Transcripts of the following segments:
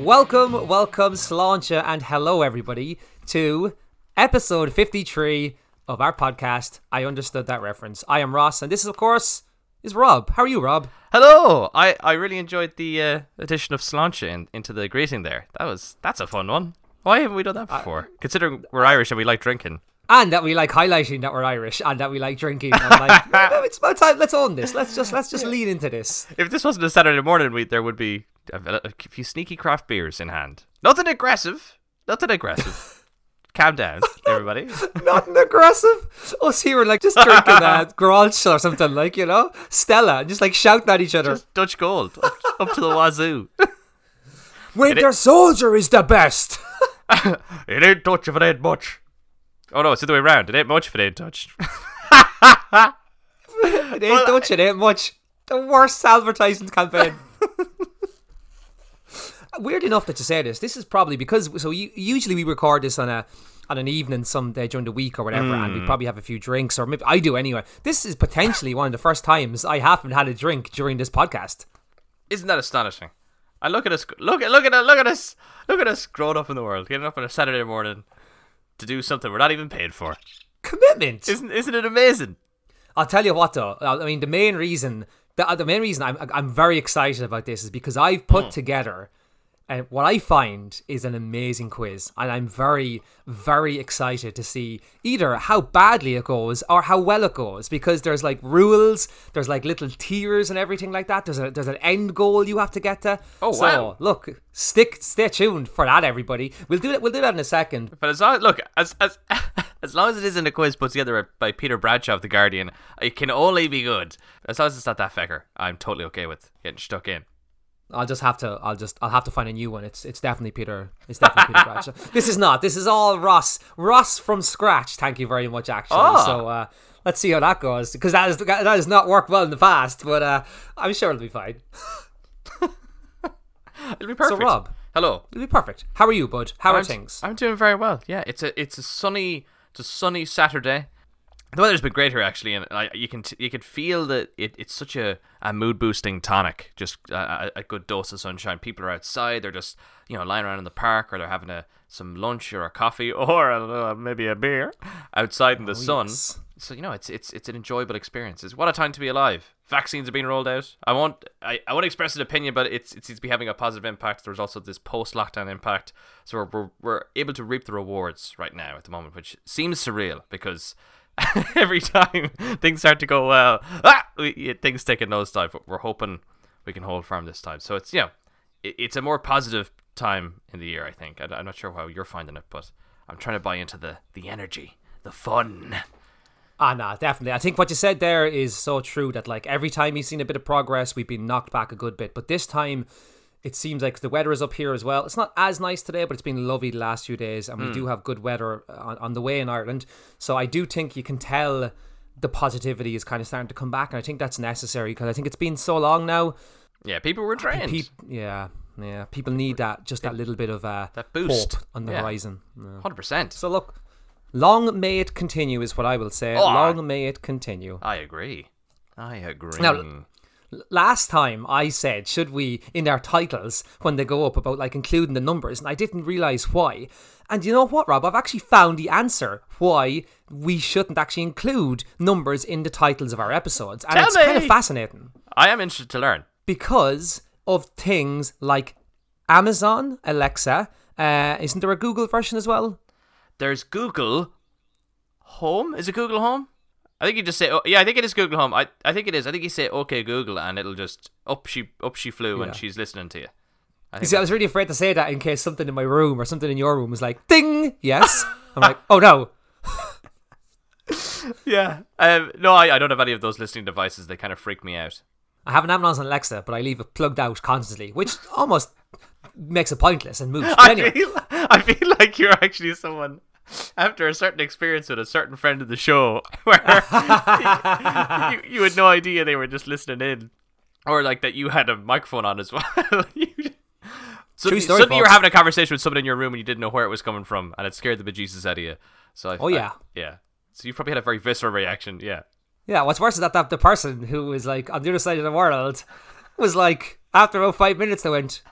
Welcome, welcome, Sláinte, and hello, everybody, to episode 53 of our podcast. I understood that reference. I am Ross, and this is, of course, is Rob. How are you, Rob? Hello. I, I really enjoyed the uh, addition of Sláinte in, into the greeting there. That was that's a fun one. Why haven't we done that before? Considering we're Irish and we like drinking. And that we like highlighting that we're Irish, and that we like drinking. I'm like, "Oh, it's about time. Let's own this. Let's just let's just lean into this. If this wasn't a Saturday morning, we there would be a, few sneaky craft beers in hand. Nothing aggressive. Nothing aggressive. Calm down, everybody. Nothing aggressive. Us here, like just drinking uh, Grolsch or something, like you know, Stella, and just like shouting at each other. Just Dutch gold up, up to the wazoo. Winter Soldier is the best. it ain't Dutch if it ain't much. Oh no, it's the other way around. It ain't much if it ain't touched. It ain't Dutch, it ain't much. The worst advertising campaign. Weird enough that you say this. This is probably because so you, usually we record this on a on an evening some day during the week or whatever, and we hmm. probably have a few drinks or maybe I do anyway. This is potentially one of the first times I haven't had a drink during this podcast. Isn't that astonishing? I look at us, look at look at look at us, look at us growing up in the world, getting up on a Saturday morning to do something we're not even paid for. Commitment. Isn't isn't it amazing? I'll tell you what though. I mean, the main reason, the, uh, the main reason I'm I'm very excited about this is because I've put hmm. together, and what I find is an amazing quiz, and I'm very very excited to see either how badly it goes or how well it goes because there's like rules, there's like little tiers and everything like that. There's a there's an end goal you have to get to. Oh, so, wow. Look, stick stay tuned for that, everybody. We'll do it. We'll do that in a second. But as long look as as as long as it isn't a quiz put together by Peter Bradshaw of the Guardian, it can only be good. As long as it's not that fecker, I'm totally okay with getting stuck in. I'll just have to. I'll just. I'll have to find a new one. It's. It's definitely Peter. It's definitely Peter Bradshaw. This is not. This is all Ross. Ross from scratch. Thank you very much. Actually. Ah. So uh, let's see how that goes because that is that has not worked well in the past, but uh, I'm sure it'll be fine. It'll be perfect. So Rob, hello. it'll be perfect. How are you, bud? How are I'm, things? I'm doing very well. Yeah, it's a it's a sunny it's a sunny Saturday. The weather's been great here actually, and I, you can t- you can feel that it, it's such a, a mood boosting tonic. Just a, a, a good dose of sunshine. People are outside. They're just you know lying around in the park, or they're having a some lunch or a coffee, or don't maybe a beer outside in the oh, sun. yes. So you know it's it's it's an enjoyable experience. It's what a time to be alive. Vaccines are being rolled out. I won't I, I won't express an opinion, but it's it seems to be having a positive impact. There's also this post lockdown impact. So we're, we're we're able to reap the rewards right now at the moment, which seems surreal because every time things start to go well, ah, we, things take a nosedive. But we're hoping we can hold firm this time. So it's you know it, it's a more positive time in the year. I think. I, I'm not sure how you're finding it, but I'm trying to buy into the the energy, the fun. Ah, nah, definitely. I think what you said there is so true that like every time you've seen a bit of progress, we've been knocked back a good bit. But this time, it seems like the weather is up here as well. It's not as nice today, but it's been lovely the last few days, and we do have good weather on, on the way in Ireland. So I do think you can tell the positivity is kind of starting to come back, and I think that's necessary because I think it's been so long now. Yeah, people were trained. Peop- yeah, yeah. People need that just that little bit of uh, That boost. on the Yeah. horizon. Yeah. Hundred percent. So look, long may it continue is what I will say. Oh, long may it continue. I agree. I agree. Now- last time I said, should we, in our titles, when they go up, about like including the numbers, and I didn't realize why. And you know what, Rob? I've actually found the answer why we shouldn't actually include numbers in the titles of our episodes. And Tell it's kind of fascinating I am interested to learn. because of things like Amazon, Alexa. Uh, isn't there a Google version as well? There's Google Home. Is it Google Home? I think you just say, oh, yeah, I think it is Google Home. I, I think it is. I think you say, okay, Google, and it'll just up she up she flew, Yeah. and she's listening to you. I You see, I was really afraid to say that in case something in my room or something in your room was like, ding, yes. I'm like, oh no. yeah. Um, no, I, I don't have any of those listening devices. They kind of freak me out. I have an Amazon Alexa, but I leave it plugged out constantly, which almost makes it pointless and moves. But I anyway, feel, I feel like you're actually someone after a certain experience with a certain friend of the show where you, you had no idea they were just listening in or like that you had a microphone on as well So suddenly, story, suddenly you were having a conversation with someone in your room and you didn't know where it was coming from and it scared the bejesus out of you so I, Oh, I- yeah. yeah so you probably had a very visceral reaction yeah yeah, what's worse is that, that the person who was like on the other side of the world was like, after about five minutes, they went,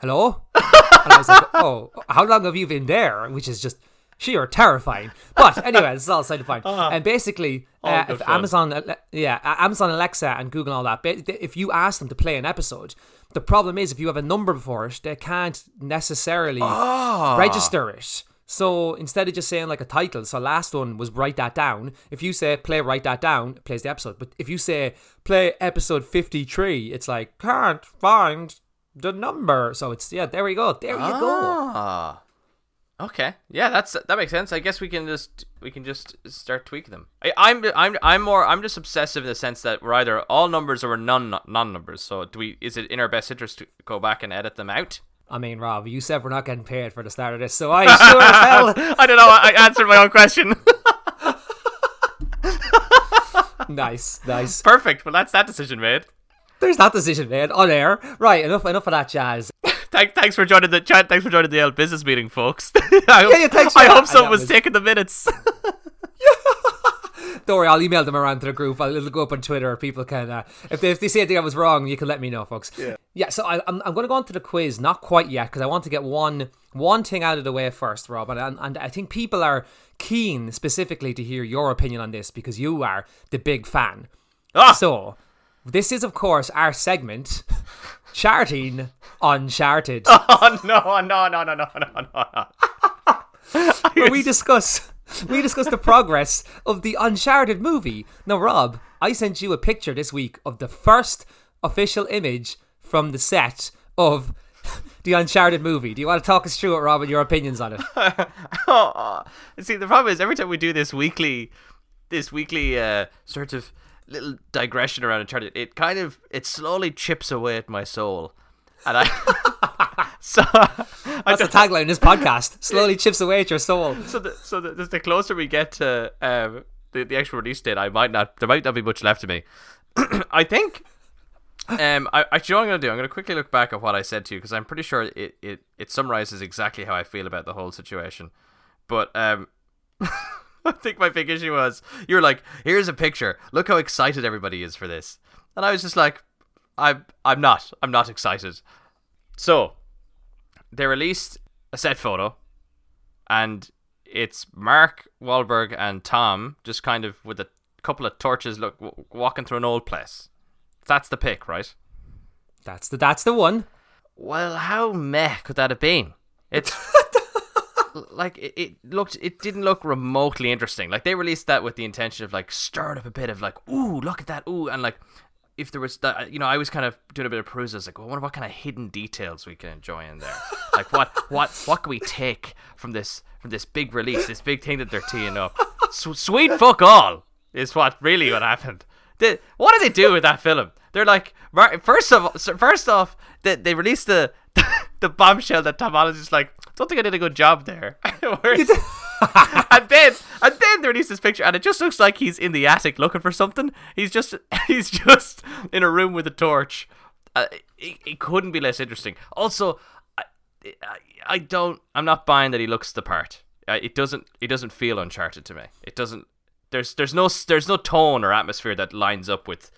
hello? and I was like, oh, how long have you been there? Which is just sheer terrifying. But anyway, this is all side of point. Uh-huh. And basically, uh, if fun. Amazon, yeah, Amazon Alexa and Google and all that, if you ask them to play an episode, the problem is if you have a number before it, they can't necessarily ah. register it. So instead of just saying like a title, so last one was write that down. If you say play write that down, it plays the episode. But if you say play episode fifty three, it's like can't find the number. So it's yeah, there we go. There you go. Ah. Okay. Yeah, that's that makes sense. I guess we can just we can just start tweaking them. I, I'm I'm I'm more I'm just obsessive in the sense that we're either all numbers or we're none non numbers. So do we? Is it in our best interest to go back and edit them out? I mean, Rob, you said we're not getting paid for the start of this, so I sure as hell. I don't know. I I answered my own question. Nice, nice. Perfect. Well, that's that decision made. There's that decision made on air. Right, enough, enough of that jazz. Thank, thanks for joining the chat. Thanks for joining the old business meeting, folks. I hope, Yeah, yeah, thanks I hope someone was was- taking the minutes. Don't worry, I'll email them around to the group. I'll, it'll go up on Twitter. People can, uh, if they if they see anything I was wrong, you can let me know, folks. Yeah. Yeah. So I, I'm I'm going to go on to the quiz, not quite yet, because I want to get one one thing out of the way first, Rob, and, and and I think people are keen specifically to hear your opinion on this because you are the big fan. Ah! So this is, of course, our segment, charting Uncharted. oh no! No! No! No! No! No! No! where we discuss we discuss the progress of the Uncharted movie. Now, Rob, I sent you a picture this week of the first official image from the set of the Uncharted movie. Do you want to talk us through it, Rob, and your opinions on it? oh, see, the problem is every time we do this weekly, this weekly uh, sort of little digression around Uncharted, it kind of it slowly chips away at my soul, and I. so That's the tagline of this podcast. Slowly chips away at your soul. so the, so the, the closer we get to um, the the actual release date, I might not there might not be much left of me. I think. Um, I actually, what I'm gonna do, I'm gonna quickly look back at what I said to you because I'm pretty sure it, it it summarizes exactly how I feel about the whole situation. But um, I think my big issue was you were like, "Here's a picture. Look how excited everybody is for this," and I was just like, "I'm I'm not. I'm not excited." So they released a set photo and it's Mark Wahlberg and Tom just kind of with a couple of torches look w- walking through an old place. That's the pic, right? That's the that's the one. Well, how meh could that have been? It's like it, it looked it didn't look remotely interesting. Like they released that with the intention of like stirring up a bit of like, ooh, look at that, ooh, and like if there was that, you know, I was kind of doing a bit of perusal. Like, well, I wonder what kind of hidden details we can enjoy in there. like what what what can we take from this from this big release, this big thing that they're teeing up? S- sweet fuck all is what really what happened. The, what did they do with that film? They're like, first of all, first off, they, they released the the bombshell that Tom Holland's just like, don't think I did a good job there. And then and then they released this picture, and it just looks like he's in the attic looking for something. He's just he's just in a room with a torch. Uh, it, it couldn't be less interesting. Also, I, I, I don't. I'm not buying that he looks the part. Uh, it doesn't. It doesn't feel Uncharted to me. It doesn't. There's there's no there's no tone or atmosphere that lines up with.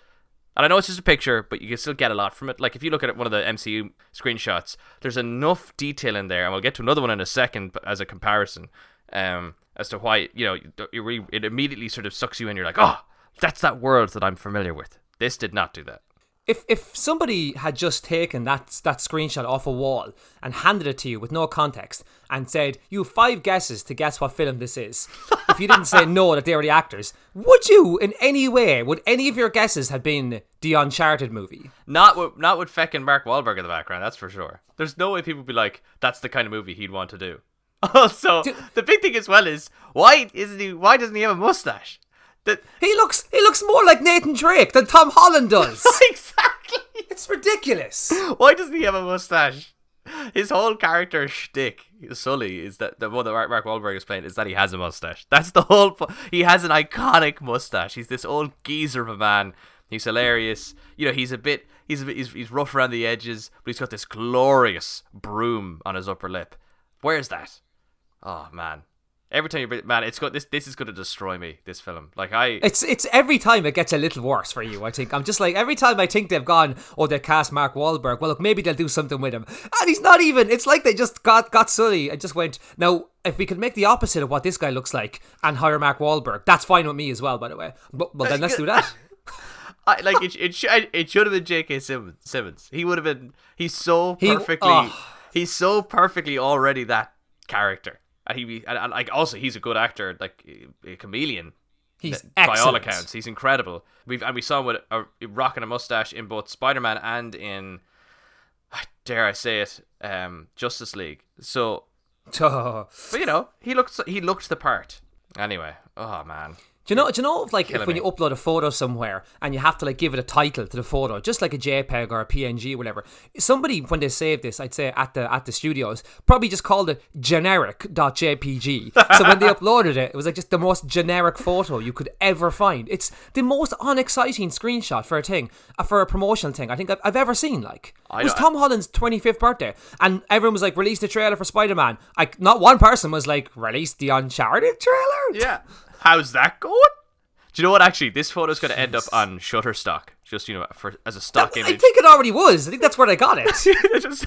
And I know it's just a picture, but you can still get a lot from it. Like if you look at one of the MCU screenshots, there's enough detail in there, and we'll get to another one in a second as a comparison, um, as to why you know it, it immediately sort of sucks you in. You're like, oh, that's that world that I'm familiar with. This did not do that. If if somebody had just taken that that screenshot off a wall and handed it to you with no context and said you have five guesses to guess what film this is, if you didn't say no that they were the actors, would you in any way would any of your guesses have been the Uncharted movie? Not with not with feckin' Mark Wahlberg in the background. That's for sure. There's no way people would be like, that's the kind of movie he'd want to do. Also, the big thing as well is why isn't he? Why doesn't he have a mustache? That He looks he looks more like Nathan Drake than Tom Holland does. exactly. it's ridiculous. Why doesn't he have a mustache? His whole character shtick, Sully, is that the one that Mark, Wahlberg is playing is that he has a mustache. That's the whole. Po- he has an iconic mustache. He's this old geezer of a man. He's hilarious. You know, he's a bit. He's a bit. He's, he's rough around the edges, but he's got this glorious broom on his upper lip. Where's that? Oh man, Every time you man, it's good. This this is going to destroy me. This film, like I, It's it's every time it gets a little worse for you. I think I'm just like every time I think they've gone, oh, they cast Mark Wahlberg. Well, look, maybe they'll do something with him, and he's not even. It's like they just got got Sully and just went. Now, if we could make the opposite of what this guy looks like and hire Mark Wahlberg, that's fine with me as well. By the way, but well, then let's do that. I like it. It should it should have been J.K. Simmons. Simmons. He would have been. He's so He- perfectly. oh. He's so perfectly already that character. And he be- and, and like also he's a good actor, like a chameleon. He's by all accounts. He's incredible. We've and we saw him with a, rocking a mustache in both Spider Man and in dare I say it, um, Justice League. So, Oh. but you know, he looked he looked the part. Anyway, oh man, Do you know? Do you know? If, like, if when me. you upload a photo somewhere and you have to like give it a title to the photo, just like a JPEG or a PNG or whatever. Somebody when they saved this, I'd say at the at the studios, probably just called it generic.jpg. so when they uploaded it, it was like just the most generic photo you could ever find. It's the most unexciting screenshot for a thing, uh, for a promotional thing I think I've, I've ever seen. Like, I it was know- Tom Holland's 25th birthday, and everyone was like, release the trailer for Spider Man. Like, not one person was like, release the Uncharted trailer. yeah, how's that going? Do you know what? Actually, this photo's going to end up on Shutterstock, just you know, for as a stock I image. I think it already was. I think that's where they got it. Just-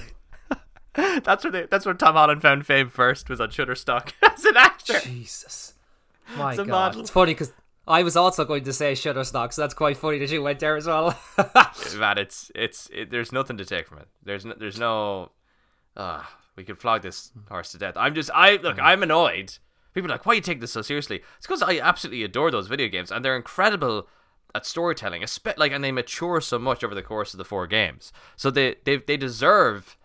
that's where they, that's where Tom Holland found fame first was on Shutterstock as an actor. Jesus. My It's God. model. It's funny because I was also going to say Shutterstock, so that's quite funny that you went there as well. Man, it's it's it, there's nothing to take from it. There's no, there's no. Uh, we could flog this horse to death. I'm just I look. I'm annoyed. People are like, why you take this so seriously? It's because I absolutely adore those video games, and they're incredible at storytelling. Espe- like, and they mature so much over the course of the four games. So they they they deserve,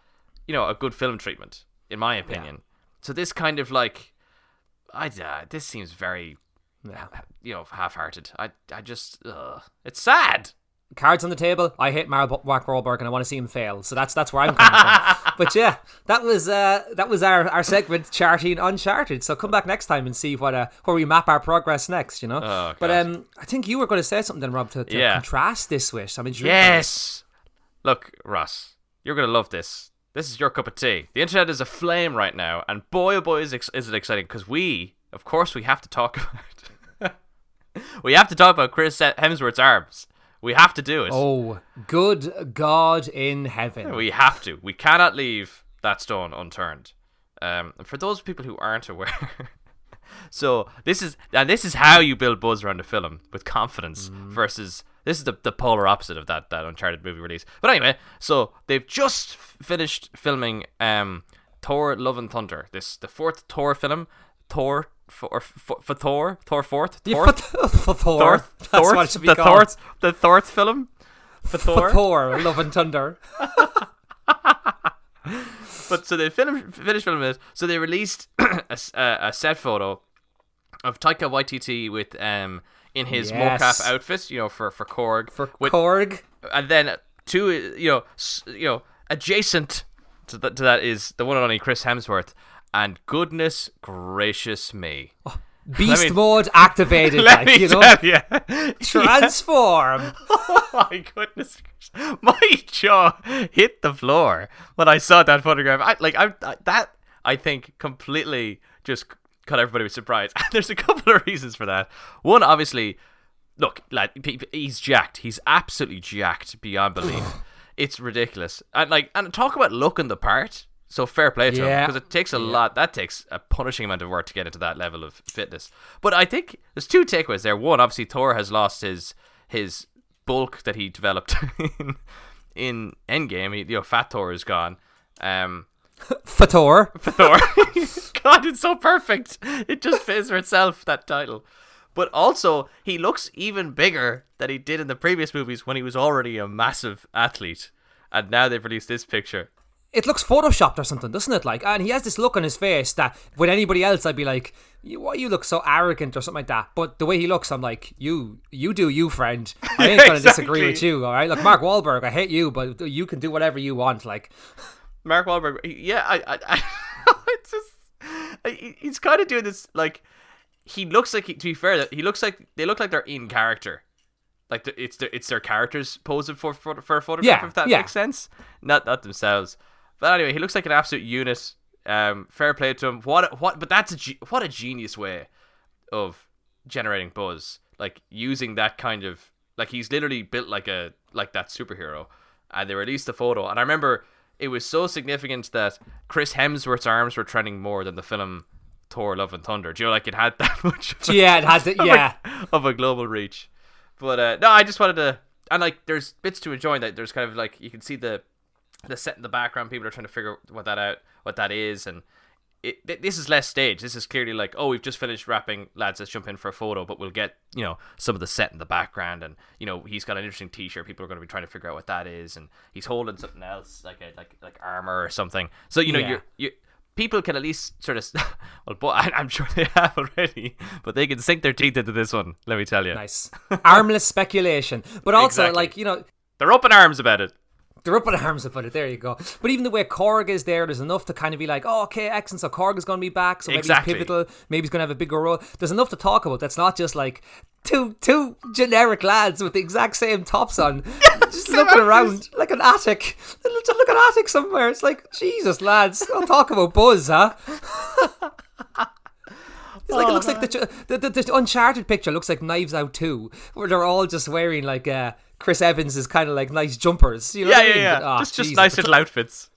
you know, a good film treatment, in my opinion. So this kind of like, I uh, this seems very, Yeah. you know, half-hearted. I I just, uh, it's sad. Cards on the table. I hate Mark Mark Wahlberg, and I want to see him fail. So that's that's where I'm coming from. But yeah, that was uh, that was our, our segment charting Uncharted. So come back next time and see what uh, where we map our progress next. You know. Oh, but um, I think you were going to say something, then, Rob, to, to Yeah. contrast this with. By this. Yes. Look, Ross, you're gonna love this. This is your cup of tea. The internet is aflame right now, and boy, oh boy, is, ex- is it exciting because we, of course, we have to talk about. we have to talk about Chris Hemsworth's arms. We have to do it. Oh, good God in heaven! We have to. We cannot leave that stone unturned. Um, for those people who aren't aware, so this is and this is how you build buzz around a film with confidence versus this is the, the polar opposite of that that Uncharted movie release. But anyway, so they've just f- finished filming um, Thor: Love and Thunder. This the fourth Thor film. Thor for for, for Thor Thor fourth Thor for, Thor. Thor That's Thor what it should be the. Thor the Thor film for For Thor. Thor, Love and Thunder. But so they film, finished filming it. So they released a, a- a set photo of Taika Waititi with um in his Yes. mocap outfit, you know, for for Korg, For with, Korg. and then two, you know, s- you know, adjacent to, th- to that is the one and only Chris Hemsworth. And goodness gracious me, oh, Beast me- mode activated, let like, me you know? tell you, Transform. oh my goodness, my jaw hit the floor when I saw that photograph. I like I, I that I think completely just caught everybody with surprise. And there's a couple of reasons for that. One, obviously, look, pe- he's jacked. He's absolutely jacked beyond belief. it's ridiculous. And like, and talk about looking the part. So fair play to him because it takes a lot. That takes a punishing amount of work to get into that level of fitness. But I think there's two takeaways there. One, obviously, Thor has lost his his bulk that he developed in in Endgame. He, you know, Fat Thor is gone. Um, Fator. Thor. God, it's so perfect. It just fits for itself, that title. But also, he looks even bigger than he did in the previous movies when he was already a massive athlete. And now they've released this picture. It looks photoshopped or something, doesn't it? Like, and he has this look on his face that with anybody else, I'd be like, "You- "Why you look so arrogant" or something like that. But the way he looks, I'm like, "You, you do you, friend. I ain't Yeah, gonna disagree with you, all right? Like Mark Wahlberg, I hate you, but you can do whatever you want. Like, Mark Wahlberg, yeah, I, I, I it's just, he's kind of doing this like, he looks like. he- To be fair, he looks like they look like they're in character, like the, it's their it's their characters posing for for, for a photograph. Yeah, if that yeah. makes sense, not not themselves. But anyway, he looks like an absolute unit. Um, fair play to him. What? a- What? But that's a ge- what a genius way of generating buzz. Like using that kind of like he's literally built like a like that superhero. And they released a photo, and I remember it was so significant that Chris Hemsworth's arms were trending more than the film Thor: Love and Thunder. Do you know, like it had that much? of a- Yeah, it has it. of a- Yeah. of a global reach. But uh, no, I just wanted to, and like, there's bits to enjoy that. There's kind of like you can see the the set in the background. People are trying to figure what that out, what that is, and it, th- this is less stage. This is clearly like, oh, we've just finished wrapping, lads. Let's jump in for a photo, but we'll get you know some of the set in the background, and you know he's got an interesting T-shirt. People are going to be trying to figure out what that is, and he's holding something else like a like like armor or something. So you know Yeah. you're you. People can at least sort of, well, but I- I'm sure they have already, but they can sink their teeth into this one. Let me tell you, Nice. Armless speculation. But also, Exactly. like, you know, they're up in arms about it. They're up in arms about it. There you go. But even the way Korg is there, there's enough to kind of be like, oh, okay, excellent. So Korg is going to be back. So maybe Exactly. he's pivotal. Maybe he's going to have a bigger role. There's enough to talk about. That's not just like two two generic lads with the exact same tops on, just looking around like an attic. Just look at attic somewhere. It's like Jesus, lads. Don't talk about Buzz, huh? It's like it looks like the, the, the the Uncharted picture looks like Knives Out 2, where they're all just wearing like uh, Chris Evans is kind of like nice jumpers. You know Yeah, what I yeah, mean? yeah. But, ah, just just nice little outfits.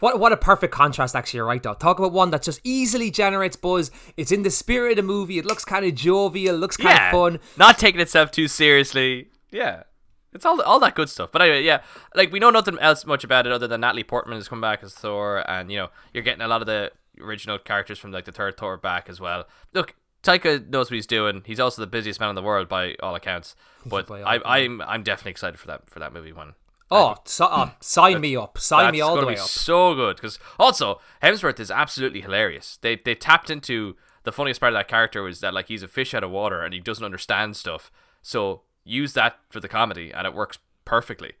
What what a perfect contrast, actually. You're right, though. Talk about one that just easily generates buzz. It's in the spirit of the movie. It looks kind of jovial. Looks kind Yeah, of fun. not taking itself too seriously. Yeah, it's all all that good stuff. But anyway, yeah, like we know nothing else much about it other than Natalie Portman has come back as Thor, and you know you're getting a lot of the original characters from like the third Thor back as well. Look. Taika knows what he's doing. He's also the busiest man in the world by all accounts. But all I, I'm I'm definitely excited for that for that movie one. Oh, so, oh sign me up. Sign me all the gonna way be up. So good because also Hemsworth is absolutely hilarious. They they tapped into the funniest part of that character was that like he's a fish out of water and he doesn't understand stuff. So use that for the comedy and it works perfectly.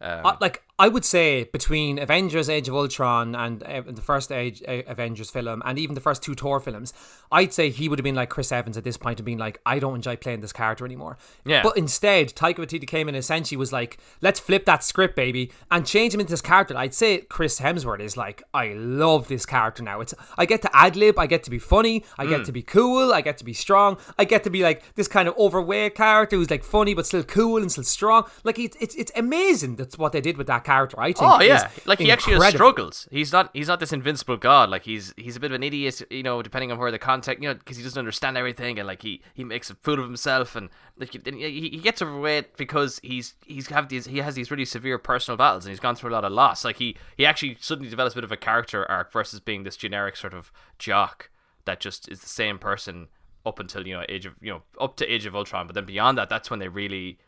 Um, Uh, like I would say between Avengers: Age of Ultron and uh, the first Age uh, Avengers film, and even the first two Thor films, I'd say he would have been like Chris Evans at this point and being like, I don't enjoy playing this character anymore. Yeah. But instead, Taika Waititi came in and essentially was like, let's flip that script, baby, and change him into this character. I'd say Chris Hemsworth is like, I love this character now. It's I get to ad lib, I get to be funny, I Mm. get to be cool, I get to be strong, I get to be like this kind of overweight character who's like funny but still cool and still strong. Like it's it's, it's amazing that's what they did with that character. I think. Oh yeah, like he actually has struggles. He's not he's not this invincible god. Like he's he's a bit of an idiot, you know, depending on where the context, you know, because he doesn't understand everything and like he he makes a fool of himself and like he, he he gets overweight because he's he's have these he has these really severe personal battles and he's gone through a lot of loss. Like he he actually suddenly develops a bit of a character arc versus being this generic sort of jock that just is the same person up until you know age of you know up to age of Ultron, but then beyond that, that's when they really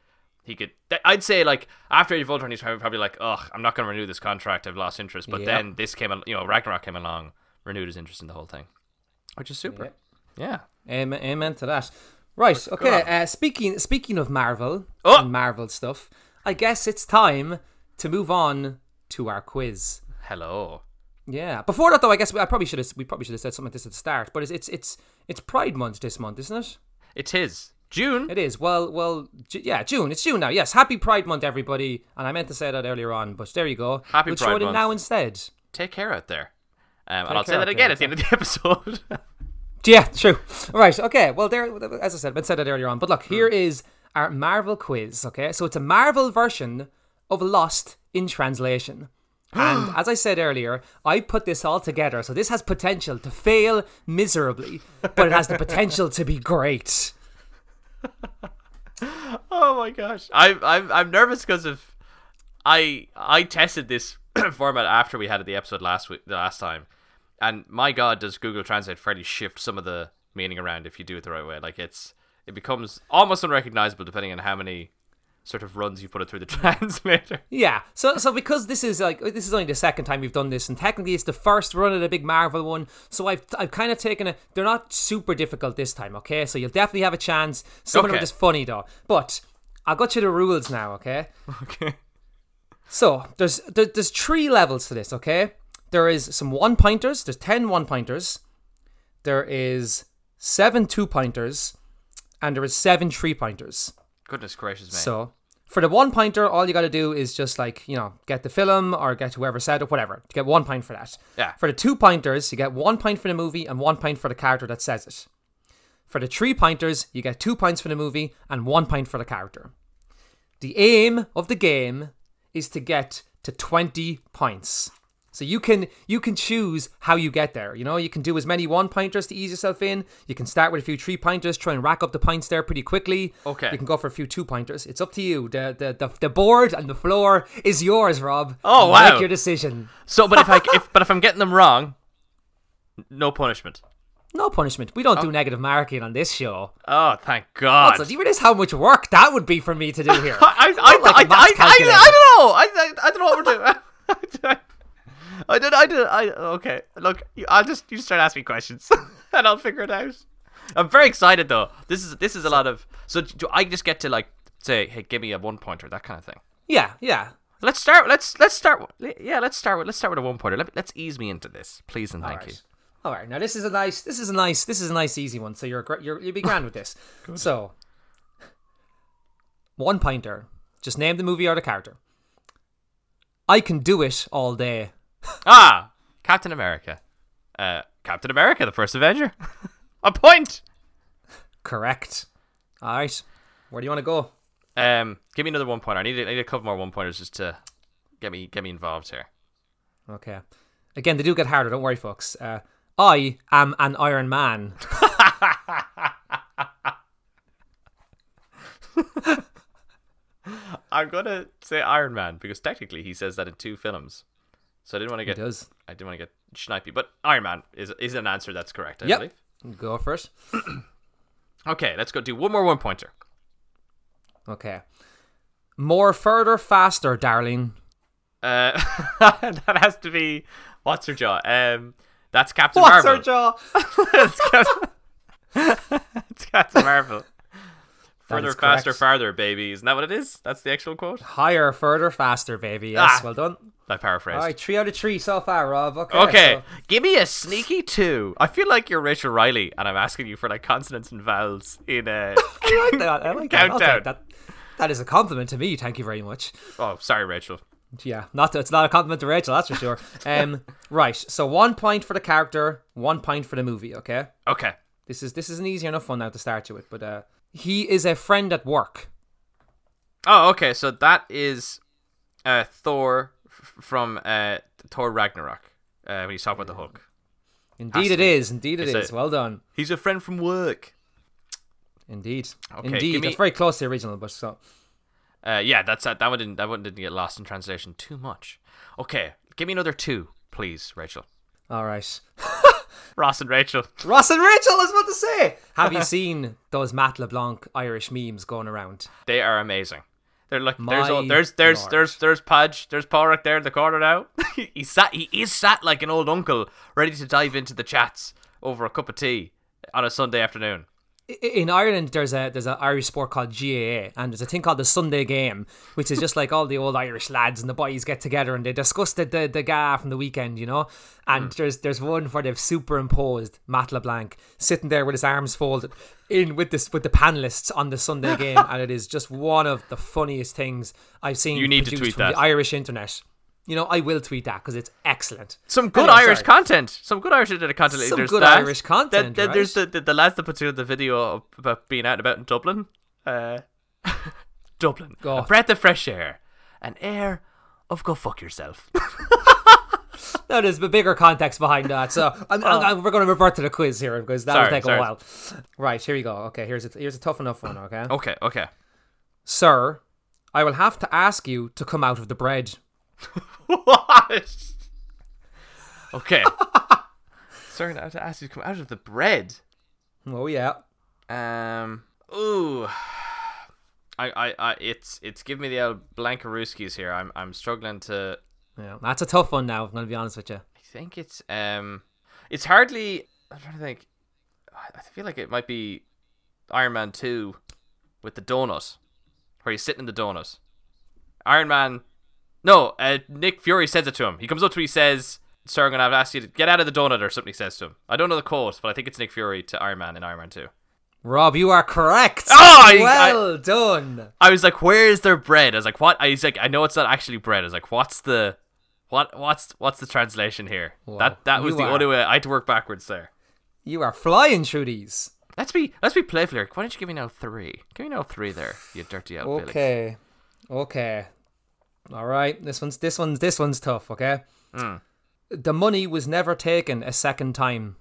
he could. th- I'd say like after Age of Ultron, he's probably probably like, ugh, I'm not going to renew this contract. I've lost interest. But Yep. then this came, al- you know, Ragnarok came along, renewed his interest in the whole thing, which is super. Yeah. Amen, amen to that. Right. Okay. Uh, speaking speaking of Marvel Oh! and Marvel stuff, I guess it's time to move on to our quiz. Hello. Yeah. Before that, though, I guess we, I probably should have we probably should have said something like this at the start. But it's it's it's it's Pride Month this month, isn't it? It's his June. It is. Well, well, yeah, June. It's June now. Yes. Happy Pride Month, everybody. And I meant to say that earlier on, but there you go. Happy we'll Pride throw it in Month. now instead. Take care out there. Um, and I'll say that again at the end of the episode. Yeah, true. Right, okay. Well, there, as I said, I said that earlier on. But look, Hmm. here is our Marvel quiz. Okay, so it's a Marvel version of Lost in translation. And as I said earlier, I put this all together, so this has potential to fail miserably, but it has the potential to be great. oh my gosh, I'm I'm I'm nervous because of I I tested this format after we had the episode last week, the last time, and my god, does Google Translate fairly shift some of the meaning around if you do it the right way? Like it's it becomes almost unrecognizable depending on how many sort of runs you put it through the translator. Yeah. So so because this is like this is only the second time we've done this, and technically it's the first run of the big Marvel one. So I've I've kind of taken a. They're not super difficult this time. Okay, so you'll definitely have a chance. Some of them are just funny though. But I'll go to the rules now. Okay. Okay. So there's there, there's three levels to this. Okay. There is some one pointers. There's ten one pointers. There is seven two pointers, and there is seven three pointers. Goodness gracious me. So For the one pointer, all you got to do is just like you know get the film or get whoever said it, whatever. To get one point for that. Yeah. For the two pointers, you get one point for the movie and one point for the character that says it. For the three pointers, you get two points for the movie and one point for the character. The aim of the game is to get to 20 points. So you can you can choose how you get there. You know, you can do as many one pointers to ease yourself in. You can start with a few three pointers, try and rack up the points there pretty quickly. Okay. You can go for a few two pointers. It's up to you. The the, the the board and the floor is yours, Rob. Oh, wow. Make your decision. So, but if I if but if I'm getting them wrong, no punishment. No punishment. We don't do oh. negative marking on this show. Oh, thank God. So do you realize how much work that would be for me to do here? I, I, I, like I, I, I. I don't know. I, I, I don't know what we're doing. I did. I did. I okay. Look, you, I'll just you just start asking me questions, and I'll figure it out. I'm very excited though. This is this is a lot of. So do I just get to like say, hey, give me a one pointer, that kind of thing. Yeah, yeah. Let's start. Let's let's start. Yeah, let's start with let's start with a one pointer. Let me, let's ease me into this, please and thank you. Alright. Now this is a nice. This is a nice. This is a nice easy one. So you're gr- you're you'll be grand with this. So one pointer. Just name the movie or the character. I can do it all day. Ah, Captain America. Uh, Captain America, the first Avenger. a point. Correct. All right. Where do you want to go? Um, give me another one pointer. I need, I need a couple more one pointers just to get me get me involved here. Okay. Again, they do get harder. Don't worry, folks. Uh, I am an Iron Man. I'm gonna say Iron Man because technically he says that in two films. So I didn't want to get does. I didn't want to get snipey, but Iron Man is is an answer that's correct. I Yep. believe. Go first. Okay, let's go do one more one pointer. Okay. More, further, faster, darling. Uh, that has to be what's her jaw? Um, that's Captain Marvel. What's her jaw? it's, Captain... it's Captain Marvel. Further, faster, correct. farther, baby. Isn't that what it is? That's the actual quote. Higher, further, faster, baby. Yes, Ah. well done. I paraphrased. All right, three out of three so far, Rob. Okay. Okay, so- give me a sneaky two. I feel like you're Rachel Riley, and I'm asking you for like consonants and vowels in a I like that. I like countdown. that. That is a compliment to me. Thank you very much. Oh, sorry, Rachel. Yeah, not it's not a compliment to Rachel, that's for sure. Um, right. So one point for the character, one point for the movie. Okay. Okay. This is this is an easy enough one now to start you with, but uh, he is a friend at work. Oh, okay. So that is uh, Thor f- from uh, Thor Ragnarok uh, when he's talking about the Hulk. Indeed, to it be. is. Indeed, it It's a- Well done. He's a friend from work. Indeed. Okay, Indeed. me- That's very close to the original, but so Uh, yeah, that's that. That one didn't. That one didn't get lost in translation too much. Okay, give me another two, please, Rachel. all right. Ross and Rachel. Ross and Rachel, I was about to say. Have you seen those Matt LeBlanc Irish memes going around? They are amazing. They're like there's My all, there's there's lord. there's there's Podge, there's Porrick there in the corner now. he sat he is sat like an old uncle, ready to dive into the chats over a cup of tea on a Sunday afternoon. In Ireland, there's a there's an Irish sport called GAA, and there's a thing called the Sunday Game, which is just like all the old Irish lads and the boys get together and they discuss the the, the ga from the weekend, you know. And hmm. there's there's one where they've superimposed Matt LeBlanc sitting there with his arms folded in with this with the panelists on the Sunday Game, and it is just one of the funniest things I've seen. You need to produced tweet from that. the Irish internet. You know, I will tweet that because it's excellent. Some good Anyway, Irish sorry. content. Some good Irish content. Some there's good that. Irish content, Then, then there's the, the the lads that put together the video about being out and about in Dublin. Uh, Dublin, Go. a breath of fresh air, an air of go fuck yourself. No, there's a bigger context behind that. So I'm, I'm- I'm- we're going to revert to the quiz here because that'll Sorry, take sorry. a while. Right, here you go. Okay, here's a, here's a tough enough one, okay? okay, okay. Sir, I will have to ask you to come out of the bread. What? Okay. Sorry, I have to ask you to come out of the bread. Oh, yeah. Um. Ooh. I, I, I, it's, it's giving me the old Blankaruskis here. I'm, I'm struggling to. yeah. That's a tough one now, I'm going to be honest with you. I think it's, um, it's hardly. I'm trying to think. I I feel like it might be Iron Man Two with the donut, where he's sitting in the donut. Iron Man. No, uh, Nick Fury says it to him. He comes up to him. He says, "Sir, I'm gonna have to ask you to get out of the donut," or something. He says to him. I don't know the quote, but I think it's Nick Fury to Iron Man in Iron Man Two. Rob, you are correct. Oh, I- well done. I was like, "Where is their bread?" I was like, "What?" I was like, "I know it's not actually bread." I was like, "What's the, what, what's, what's the translation here?" That that was the are- only way I had to work backwards there. You are flying through these. Let's be let's be playful here. Why don't you give me now three? Give me now three there, you dirty old Billy. Okay. Okay. All right. This one's this one's this one's tough. Okay. Mm. The money was never taken a second time.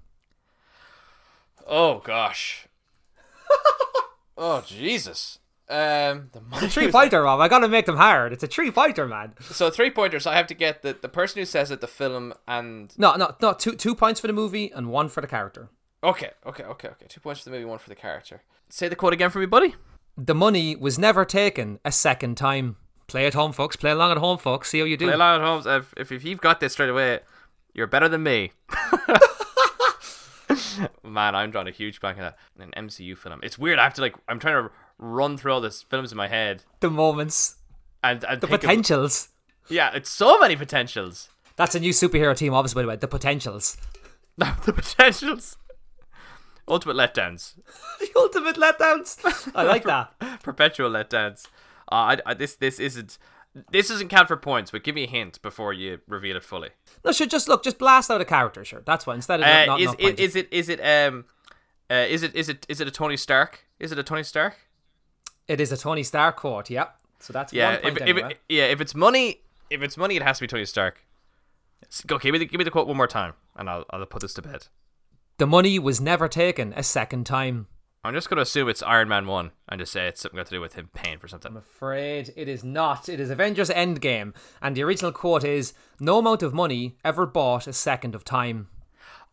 Oh gosh. oh Jesus. Um, the money Three was- pointer, Rob. I gotta make them hard. It's a three pointer, man. So three pointers. I have to get the the person who says it, the film, and No, no, no. Two two points for the movie and one for the character. okay, okay, okay, okay. Two points for the movie, one for the character. Say the quote again for me, buddy. The money was never taken a second time. Play at home, folks. Play along at home, folks. See how you do. Play along at home. If, if you've got this straight away, you're better than me. Man, I'm drawing a huge blank on that. An MCU film. It's weird. I have to like. I'm trying to run through all these films in my head the moments, and and the think of- potentials. yeah, it's so many potentials. That's a new superhero team, obviously. By the way, the potentials. the potentials. Ultimate letdowns. the ultimate letdowns. I like that. Perpetual letdowns. Uh, I, I, this this isn't this doesn't count for points, but give me a hint before you reveal it fully. No, sure. Just look. Just blast out a character. Sure. That's what. Instead of Uh, not, is, not is, is it is it um uh, is it is it is it a Tony Stark? Is it a Tony Stark? It is a Tony Stark quote. Yep. So that's Yeah, one point if, if anyway. it, yeah, if it's money, if it's money, it has to be Tony Stark. Go, give me the give me the quote one more time, and I'll I'll put this to bed. the money was never taken a second time. I'm just gonna assume it's Iron Man one and just say it's something got to do with him paying for something. I'm afraid it is not. It is Avengers Endgame, and the original quote is: "No amount of money ever bought a second of time."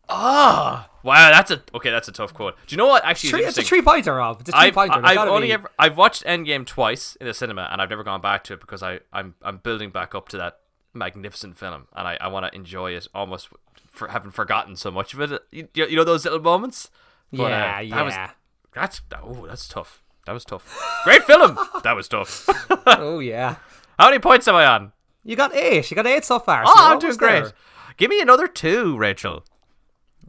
Ah, wow, that's a okay. That's a tough quote. Do you know what? Actually, is it's a three pointer, Rob. It's a three I've. I've only ever I've watched Endgame twice in the cinema, and I've never gone back to it because I I'm I'm building back up to that magnificent film, and I, I want to enjoy it almost for having forgotten so much of it. You, you know those little moments. But, uh, Yeah, that yeah. was- That's oh, that's tough. That was tough. Great film. that was tough. oh yeah. How many points am I on? You got eight. You got eight so far. so Oh, you're I'm doing great. there. Give me another two, Rachel.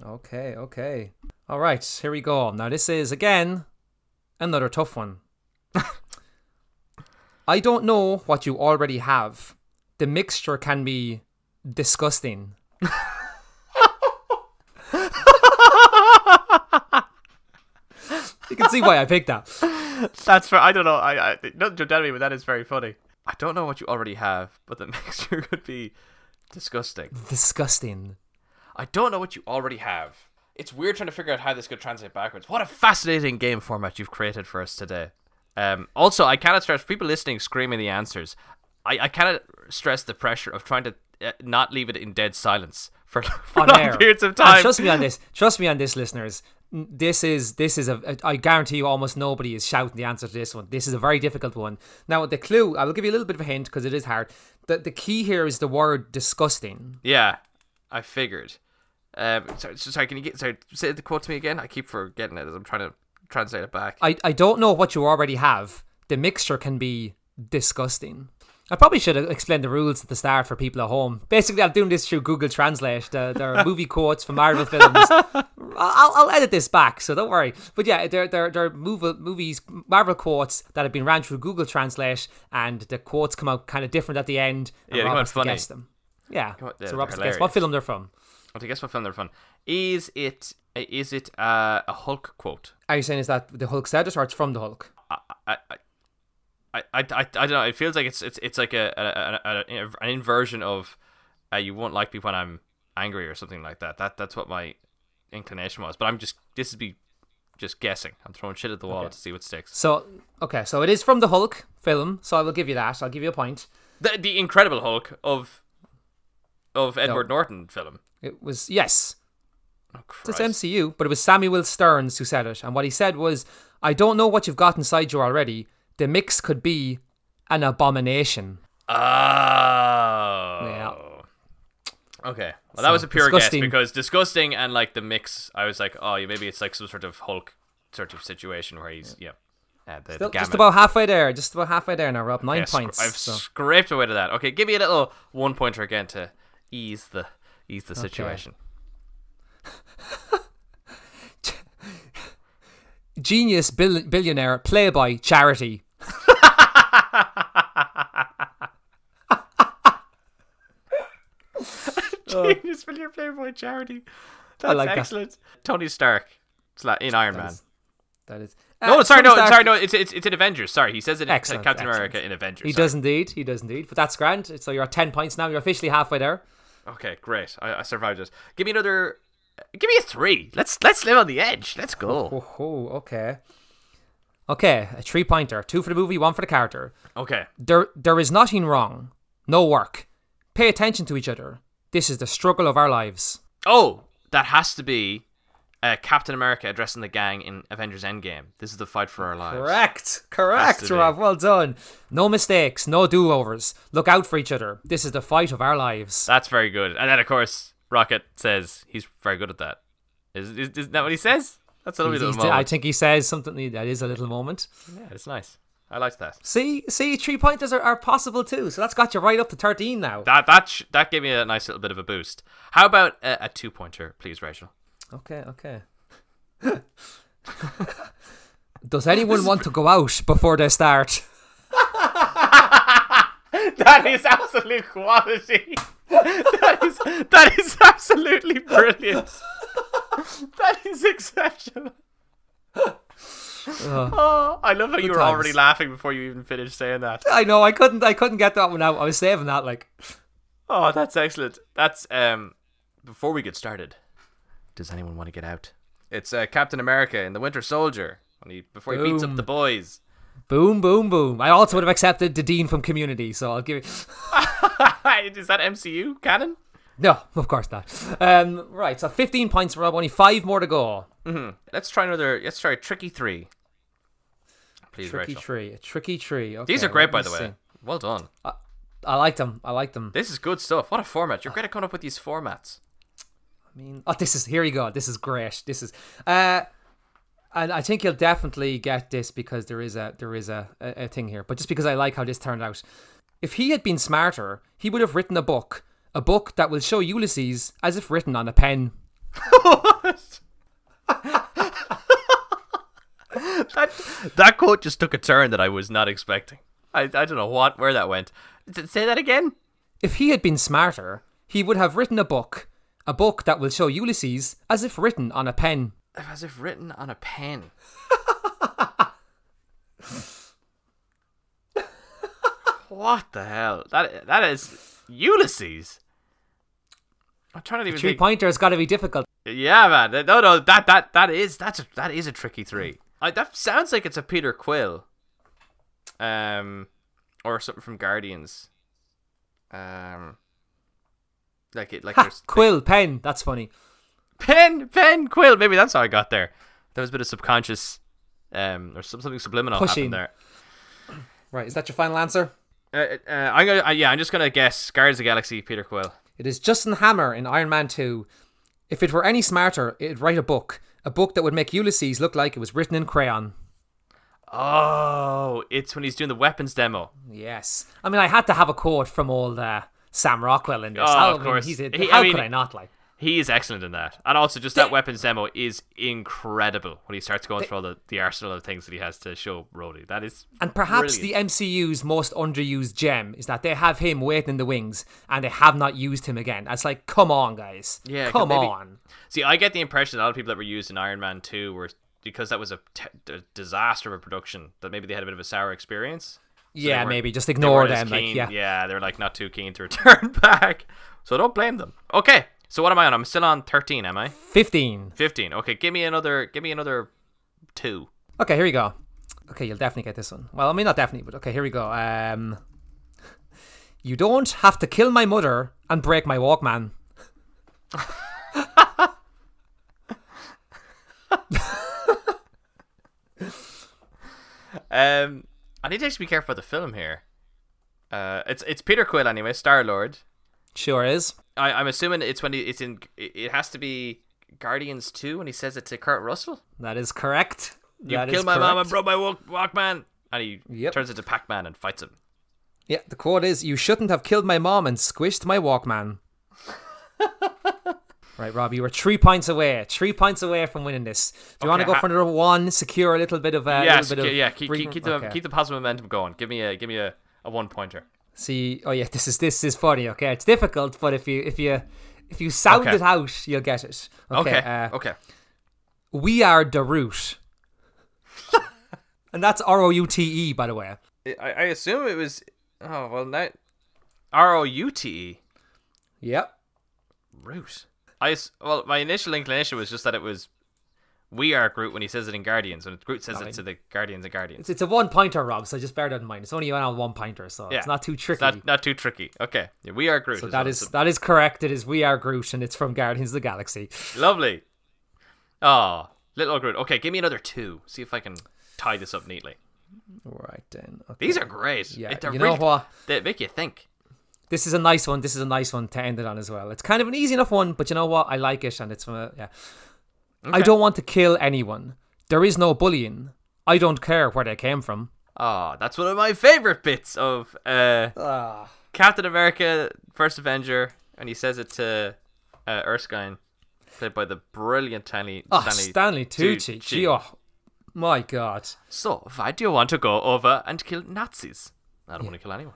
Okay, okay. All right, here we go. Now this is again another tough one. I don't know what you already have. The mixture can be disgusting. You can see why I picked that. That's for I don't know. I, I nothing to tell me, but that is very funny. I don't know what you already have, but the mixture could be disgusting. Disgusting. I don't know what you already have. It's weird trying to figure out how this could translate backwards. What a fascinating game format you've created for us today. Um, also, I cannot stress people listening screaming the answers. I, I cannot stress the pressure of trying to uh, not leave it in dead silence for, for long air. periods of And time. trust me on this. Trust me on this, listeners. This is this is a. I guarantee you, almost nobody is shouting the answer to this one. This is a very difficult one. Now, the clue. I will give you a little bit of a hint because it is hard. The the key here is the word disgusting. Yeah, I figured. Um, sorry, so- sorry, can you get sorry? Say the quote to me again. I keep forgetting it as I'm trying to translate it back. I I don't know what you already have. The mixture can be disgusting. I probably should have explained the rules at the start for people at home. Basically, I'm doing this through Google Translate. The, there are movie quotes from Marvel films. I'll, I'll edit this back, so don't worry. But yeah, there, there, there are movie, movies, Marvel quotes that have been ran through Google Translate, and the quotes come out kind of different at the end. Yeah, they come to funny. guess them. Yeah, so Rob they're has to guess what film they're from. Okay, guess what film they're from? Is it is it uh, a Hulk quote? Are you saying is that the Hulk said it, or it's from the Hulk? I I, I, I, I, I don't know. It feels like it's it's it's like a, a, a, a an inversion of uh, you won't like me when I'm angry or something like that. That that's what my inclination was. But I'm just this is be just guessing. I'm throwing shit at the wall Okay. to see what sticks. So okay, so it is from the Hulk film. So I will give you that. I'll give you a point. The the Incredible Hulk of of Edward Norton film. It was yes, Oh, it's MCU, but it was Samuel Sterns who said it, and what he said was, "I don't know what you've got inside you already. The mix could be an abomination." Oh. Yeah. Okay. Well, So, that was a pure disgusting. guess because disgusting and like the mix, I was like, oh, maybe it's like some sort of Hulk sort of situation where he's yeah, uh, the, Still, the just about halfway there. Just about halfway there now. Up nine Yeah, sc- points. I've so. scraped away to that. Okay, give me a little one pointer again to ease the ease the situation. genius bill- billionaire playboy charity. Genius for your Playboy charity. That's like that. excellent. Tony Stark in Iron Man. is- That is. no, Uh, sorry, Tony no, Stark- sorry, no. It's it's it's in Avengers. Sorry, he says it in Excellent, Captain excellent. America in Avengers. He sorry. does indeed. He does indeed. But that's grand. So you're at ten points now. You're officially halfway there. Okay, great. I, I survived it. Give me another. Give me a three. Let's let's live on the edge. Let's go. Oh, oh okay. Okay, a three pointer. Two for the movie, one for the character. Okay. There, there is nothing wrong. No work. Pay attention to each other. This is the struggle of our lives. Oh, that has to be uh, Captain America addressing the gang in Avengers Endgame. This is the fight for our lives. Correct. Correct. Rob. Well done. No mistakes. No do overs. Look out for each other. This is the fight of our lives. That's very good. And then of course Rocket says he's very good at that. Is is, is that what he says? That's a He's- little he's- I think he says something that is a little moment. Yeah, it's nice. I like that. See, see, three pointers are, are possible too. So that's got you right up to thirteen now. That that sh- that gave me a nice little bit of a boost. How about a, a two pointer, please, Rachel? Okay, okay. Does anyone want to go out before they start? That is absolute quality. That is that is absolutely brilliant. That is exceptional. Oh, I love how you were times. already laughing before you even finished saying that. I know I couldn't. I couldn't get that one out. I was saving that. Like, Oh, that's excellent. That's um. Before we get started, does anyone want to get out? It's uh, Captain America in the Winter Soldier when he before he beats up the boys. boom, boom, boom. I also would have accepted the dean from Community. So I'll give it. is that MCU canon? No, of course not. Um, right. So fifteen points, for Rob. Only five more to go. Let's try another. Let's try a tricky three. Please, Tricky Rachel. tree. A tricky tree. Okay, These are great, by the way. see. Well done. I like them. I like them. This is good stuff. What a format! You're great at coming up with these formats. I mean, oh, this is here you go. This is great. This is, uh, and I think you'll definitely get this because there is a there is a, a, a thing here. But just because I like how this turned out, if he had been smarter, he would have written a book, a book that will show Ulysses as if written on a pen. That that quote just took a turn that I was not expecting. I, I don't know what where that went. S- Say that again. If he had been smarter, he would have written a book, a book that will show Ulysses as if written on a pen. As if written on a pen. what the hell? That that is Ulysses. I'm trying to even Three think. pointer has got to be difficult. Yeah, man. No, no. That that that is that's a, that is a tricky three. I, that sounds like it's a Peter Quill. Um, or something from Guardians. Um, like it like Ha, there's quill, pen. That's funny. pen pen quill. Maybe that's how I got there. There was a bit of subconscious, um, or some, something subliminal Pushing. happened there. Right, is that your final answer? Uh, uh, I'm gonna uh, yeah. I'm just gonna guess Guardians of the Galaxy. Peter Quill. It is Justin Hammer in Iron Man 2. If it were any smarter, it'd write a book. A book that would make Ulysses look like it was written in crayon. Oh, it's when he's doing the weapons demo. Yes. I mean, I had to have a quote from old uh, Sam Rockwell in this. Oh, how, of I mean, course. he's a, He- how I mean- could I not like? He is excellent in that, and also just that weapons demo is incredible when he starts going through all the, the arsenal of things that he has to show Rhodey. That is And perhaps brilliant. the MCU's most underused gem is that they have him waiting in the wings and they have not used him again. It's like, come on, guys. Yeah, Come maybe- on. See, I get the impression a lot of people that were used in Iron Man 2 were because that was a, t- a disaster of a production that maybe they had a bit of a sour experience. So yeah, maybe. Just ignore them. Like, yeah. yeah, they're like not too keen to return back. So don't blame them. Okay, so what am I on? I'm still on 13, am I? 15. 15. Okay, give me another. Give me another two. Okay, here we go. Okay, you'll definitely get this one. Well, I mean, not definitely, but okay, here we go. Um, you don't have to kill my mother and break my Walkman. Um, I need to actually be careful with the film here. Uh, it's it's Peter Quill anyway, Star Lord. Sure is. I, I'm assuming it's when he, it's in. It has to be Guardians two when he says it to Kurt Russell. That is correct. You That killed my mom and correct. broke my walk, Walkman, and he Yep. turns into Pac Man and fights him. Yeah, the quote is, "You shouldn't have killed my mom and squished my Walkman." Right, Rob, you were three points away. Three points away from winning this. Do you want to go ha- for another one? Secure a little bit of uh, yeah, little bit okay, of yeah. Keep, keep, keep the Okay. keep the positive momentum going. Give me a give me a, a one pointer. See, oh yeah, this is this is funny. Okay, it's difficult, but if you if you if you sound Okay. it out, you'll get it. Okay, Okay. Uh, okay. we are the root, and that's R O U T E, by the way. I, I assume it was. Oh well, now R O U T E Yep. root. I well, my initial inclination was just that it was. We are Groot when he says it in Guardians, and Groot says Nothing. it to the Guardians and Guardians. It's, it's a one pointer, Rob. So just bear that in mind. It's only on one pointer, so Yeah. it's not too tricky. Not not too tricky. Okay, yeah, we are Groot. so that is that is correct. It is we are Groot, and it's from Guardians of the Galaxy. lovely. Oh, little Groot. Okay, give me another two. See if I can tie this up neatly. Right then. Okay. These are great. Yeah, They're you know really- what? They make you think. This is a nice one. This is a nice one to end it on as well. It's kind of an easy enough one, but you know what? I like it, and it's from a, yeah. I don't want to kill anyone. There is no bullying. I don't care where they came from. Oh, that's one of my favorite bits of uh, Ah. Captain America: First Avenger, and he says it to uh, Erskine, played by the brilliant Stanley. Oh, Stanley, Stanley Tucci. Gee, oh, my God. So, why do you want to go over and kill Nazis? I don't want to kill anyone.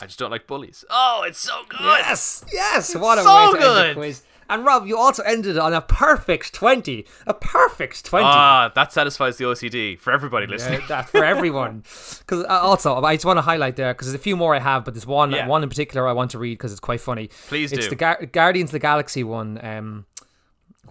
I just don't like bullies. Oh, it's so good. Yes, yes. What a So way to end good. the quiz. And Rob, you also ended on a perfect twenty. A perfect twenty. Ah, that satisfies the OCD for everybody listening. Yeah, that for everyone. Because uh, also, I just want to highlight there because there's a few more I have, but there's one Yeah. one in particular I want to read because it's quite funny. Please it's do. the Gar- Guardians of the Galaxy one. Um,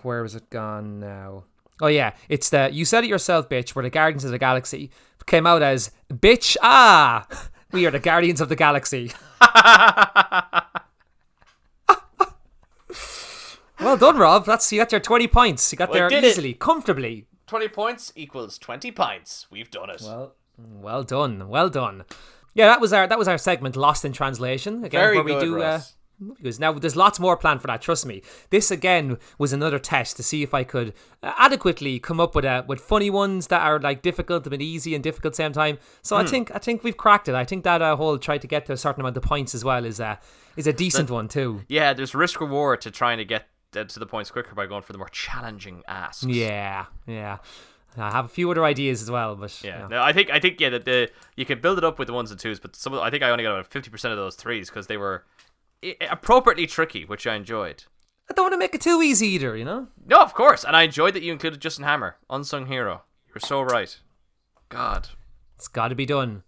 where is it gone now? Oh yeah, it's the you said it yourself, bitch. Where the Guardians of the Galaxy came out as bitch. Ah, we are the Guardians of the Galaxy. well done, Rob. That's you got your twenty points. You got Well, there did it. easily, comfortably. 20 points equals 20 pints. We've done it. Well, well done, well done. Yeah, that was our that was our segment, Lost in Translation. Again, Very where we good, do uh, because now there's lots more planned for that. Trust me. This again was another test to see if I could uh, adequately come up with uh, with funny ones that are like difficult but easy and difficult at the same time. So Hmm. I think I think we've cracked it. I think that uh, whole try to get to a certain amount of points as well is uh, is a decent one too. yeah, there's risk reward to trying to get uh, to the points quicker by going for the more challenging asks. Yeah, yeah. I have a few other ideas as well, but Yeah, yeah. no, I think I think yeah that the you can build it up with the ones and twos, but some of, I think I only got about fifty percent of those threes because they were appropriately tricky, which I enjoyed. I don't want to make it too easy either, you know. No, of course, and I enjoyed that you included Justin Hammer, unsung hero. You're so right. God, It's got to be done.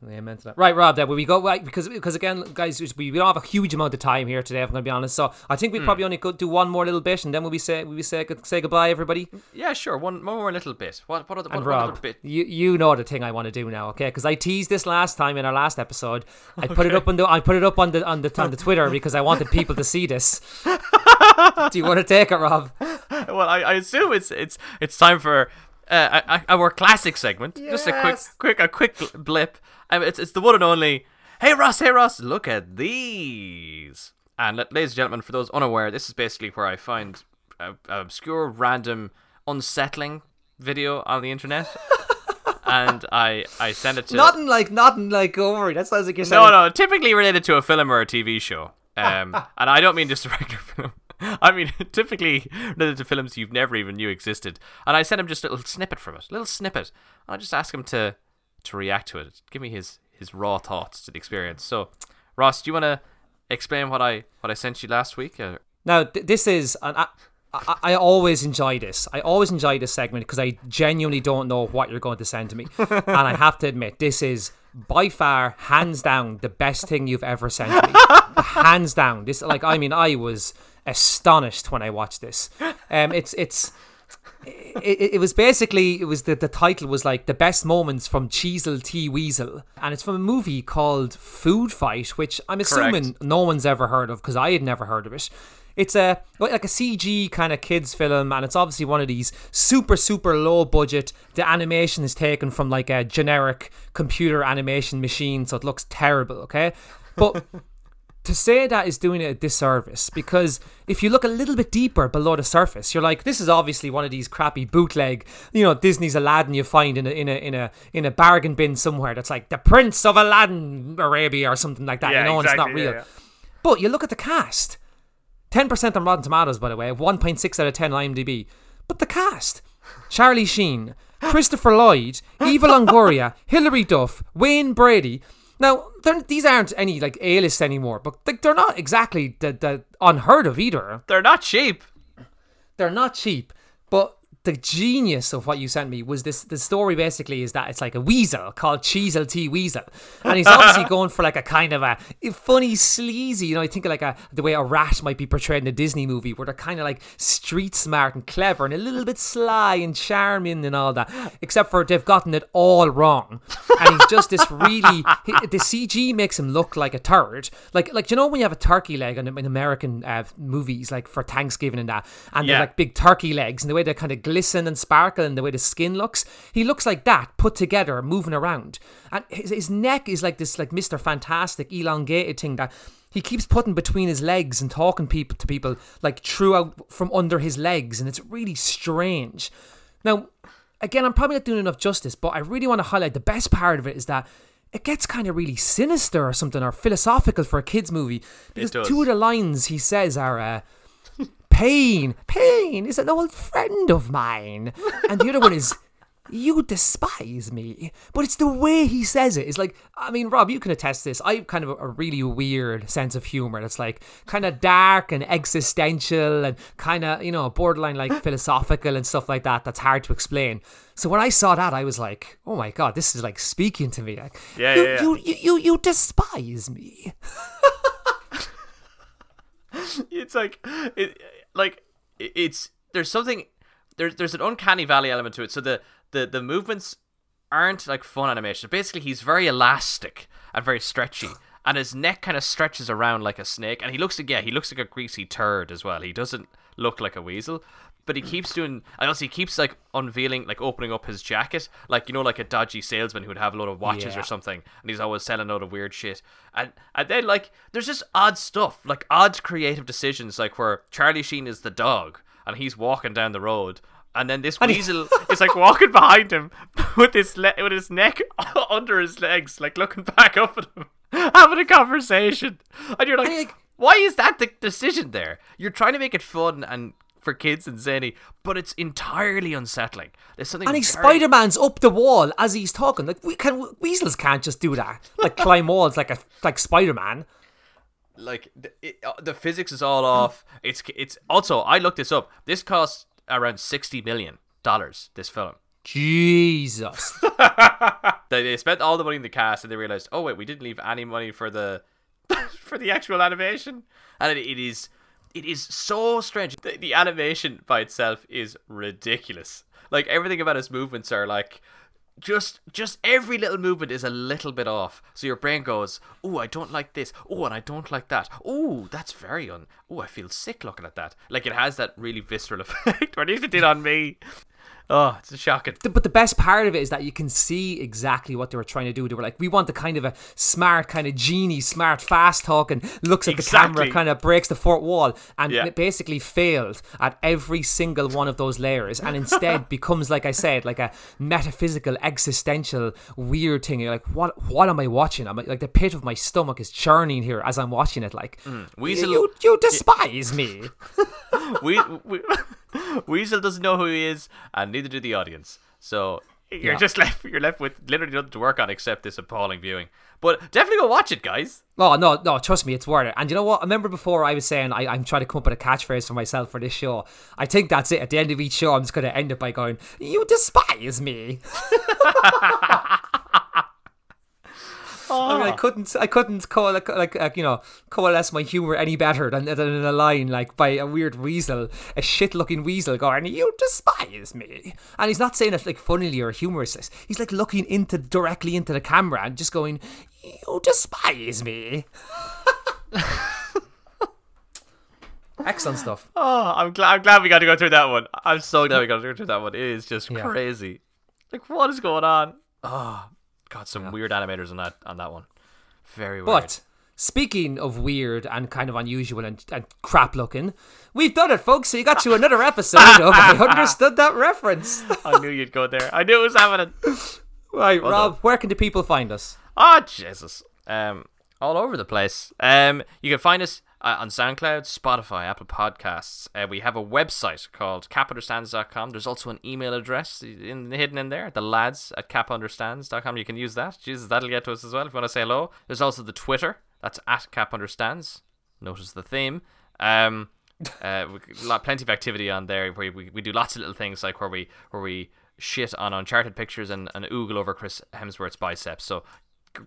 That. Right, Rob. That we go right because because again, guys, we, don't have a huge amount of time here today. If I'm going to be honest, so I think we probably only could do one more little bit, and then we'll be say we will say say goodbye, everybody. yeah, sure. One, one more little bit. What what other And what, Rob, bit? you you know the thing I want to do now, okay? Because I teased this last time in our last episode. I put it up on the I put it up on the on the on the Twitter because I wanted people to see this. do you want to take it, Rob? Well, I, I assume it's it's it's time for uh, our classic segment. Just a quick Yes. quick a quick gl- it's it's the one and only. Hey Ross, hey Ross, look at these. And ladies and gentlemen, for those unaware, this is basically where I find a, a obscure, random, unsettling video on the internet, and I I send it to Nothing like nothing like over. That sounds like you're saying. no, no, typically related to a film or a TV show. Um, and I don't mean just a regular film. I mean typically related to films you've never even knew existed. And I sent him just a little snippet from it, a little snippet. And I just ask him to to react to it, give me his his raw thoughts to the experience. So, Ross, do you want to explain what I what I sent you last week? Uh, Now, th- this is an. I, I, I always enjoy this. I always enjoy this segment because I genuinely don't know what you're going to send to me, and I have to admit this is by far, hands down, the best thing you've ever sent me. hands down. This, like, I mean, I was astonished when I watched this. Um, it's it's. It, it was basically it was the, the title was like the best moments from Cheasel T Weasel and it's from a movie called Food Fight which I'm assuming no one's ever heard of because I had never heard of it. It's a like a CG kind of kids film, and it's obviously one of these super super low budget. The animation is taken from like a generic computer animation machine, so it looks terrible. Okay, but to say that is doing it a disservice because if you look a little bit deeper below the surface, you're like, this is obviously one of these crappy bootleg, you know, Disney's Aladdin you find in a in a in a in a bargain bin somewhere that's like the Prince of Aladdin Arabia or something like that. Yeah, you know, and it's not real. But you look at the cast. 10% on Rotten Tomatoes, by the way, 1.6 out of 10 on IMDb. But the cast Charlie Sheen, Christopher Lloyd, Eva Longoria, Hilary Duff, Wayne Brady. Now, these aren't any like A-list anymore, but like, they're not exactly the, the unheard of either. They're not cheap. They're not cheap, the genius of what you sent me was this the story basically is that it's like a weasel called Cheasel T Weasel. And he's obviously going for like a kind of a funny, sleazy, you know, I think of like a the way a rat might be portrayed in a Disney movie where they're kind of like street smart and clever and a little bit sly and charming and all that. Except for they've gotten it all wrong. And he's just this really he, the CG makes him look like a turd. Like like you know when you have a turkey leg in, in American uh, movies like for Thanksgiving and that and Yeah. they're like big turkey legs and the way they're kind of glisten and sparkle and the way the skin looks. He looks like that put together, moving around. And his, his neck is like this like Mr. Fantastic elongated thing that he keeps putting between his legs and talking people to people like throughout from under his legs and it's really strange. Now, again, I'm probably not doing enough justice, but I really want to highlight the best part of it is that it gets kind of really sinister or something or philosophical for a kids movie because two of the lines he says are uh, Pain, pain is an old friend of mine. And the other one is, you despise me. But it's the way he says it. It's like, I mean, Rob, you can attest this. I have kind of a, really weird sense of humor that's like kind of dark and existential and kind of, you know, borderline like philosophical and stuff like that. That's hard to explain. So when I saw that, I was like, oh my God, this is like speaking to me. Like, Yeah, you, yeah, yeah. You, you, you, you despise me. it's like it like it's there's something there's there's an uncanny valley element to it. So the the the movements aren't like fun animation. Basically he's very elastic and very stretchy and his neck kind of stretches around like a snake and he looks like yeah he looks like a greasy turd as well. He doesn't look like a weasel but he keeps doing I also he keeps like unveiling like opening up his jacket. Like you know like a dodgy salesman who would have a lot of watches Yeah. or something and he's always selling a lot of weird shit. And and then like there's just odd stuff like odd creative decisions like where charlie sheen is the dog and he's walking down the road and then this And he- weasel is like walking behind him with his le- with his neck under his legs like looking back up at him having a conversation. And you're like, And you're like- why is that the decision there? You're trying to make it fun and for kids and zany but it's entirely unsettling there's something And he very- Spider Man's up the wall as he's talking. Like we can weasels can't just do that. Like climb walls like a like Spider Man. like the, it, uh, the physics is all off. It's it's also I looked this up. This costs around sixty million dollars. This film. Jesus. They, they spent all the money in the cast and they realized, oh wait, we didn't leave any money for the for the actual animation, and it, it is it is so strange. The, the animation by itself is ridiculous. Like everything about his movements are like just just every little movement is a little bit off. So your brain goes, "Oh, I don't like this. Oh, and I don't like that. Oh, that's very un. Oh, I feel sick looking at that." Like it has that really visceral effect. or at least it did on me. Oh, it's shocking. But the best part of it is that you can see exactly what they were trying to do. They were like, we want the kind of a smart, kind of genie, smart, fast talking, looks at the camera, kind of breaks the fourth wall, and Yeah. it basically failed at every single one of those layers, and instead becomes, like I said, like a metaphysical, existential, weird thing. You're like, what? What am I watching? I'm like, like the pit of my stomach is churning here as I'm watching it. Like, mm. Weasel- you, you despise me. we, we Weasel doesn't know who he is, and neither do the audience. So you're Yeah. just left. You're left with literally nothing to work on except this appalling viewing. But definitely go watch it, guys. Oh no, no, trust me, it's worth it. And you know what? I remember before I was saying I, I'm trying to come up with a catchphrase for myself for this show. I think that's it. At the end of each show, I'm just going to end it by going, "You despise me." I mean, I ah. couldn't, I couldn't call like, like, you know, coalesce my humor any better than, than in a line like by a weird weasel, a shit-looking weasel going, "You despise me," and he's not saying it like funnily or humorously. He's like looking into directly into the camera and just going, "You despise me." Excellent stuff. Oh, I'm glad. I'm glad we got to go through that one. I'm so glad we got to go through that one. It is just Yeah. crazy. Like, what is going on? Oh, got some weird animators on that on that one. Very weird. But speaking of weird and kind of unusual and, and crap looking, we've done it, folks. So you got to another episode of I Understood That Reference. I knew you'd go there. I knew it was happening. Right, Well Rob, where can the people find us? Oh Jesus. Um, all over the place. Um, you can find us uh, on SoundCloud, Spotify, Apple Podcasts. Uh, we have a website called capunderstands.com. There's also an email address in, hidden in there, the lads at capunderstands.com. You can use that. Jesus, that'll get to us as well if you want to say hello. There's also the Twitter. That's at capunderstands. Notice the theme. Um, uh, we, plenty of activity on there where we, we do lots of little things like where we where we shit on Uncharted pictures and, and oogle over Chris Hemsworth's biceps. So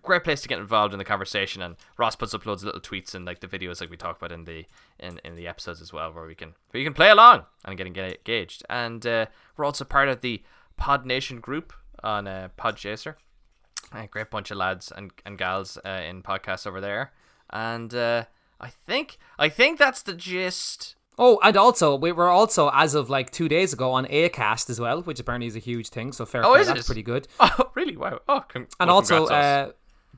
great place to get involved in the conversation. And Ross puts up loads of little tweets and like the videos like we talk about in the in, in the episodes as well, where we can where you can play along and get engaged. And uh, we're also part of the Pod Nation group on uh, Podchaser. A great bunch of lads and, and gals uh, in podcasts over there. And uh, I think I think that's the gist. Oh, and also we were also as of like two days ago on Acast as well, which apparently is a huge thing. So fair oh, play, is that's it? pretty good. Oh, really? Wow. Oh, con- and well, also, uh,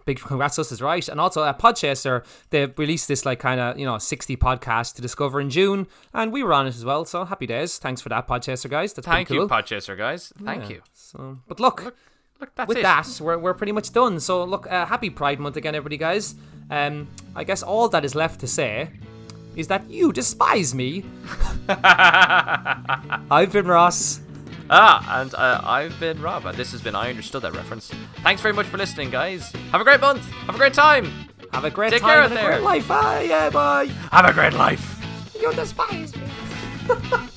big congrats to us is right. And also, at Podchaser they released this like kind of you know sixty podcast to discover in June, and we were on it as well. So happy days! Thanks for that, Podchaser guys. That's thank pretty you. Podchaser guys. Thank Yeah. you. So, but look, Look, look, that's with it. that, we're, we're pretty much done. So, look, uh, happy Pride Month again, everybody, guys. Um, I guess all that is left to say is that you despise me. I've been Ross. Ah, and uh, I've been Rob, and this has been I Understood That Reference. Thanks very much for listening, guys. Have a great month. Have a great time. Have a great Take time care out there. great life. Bye, yeah, bye. Have a great life. You despise me.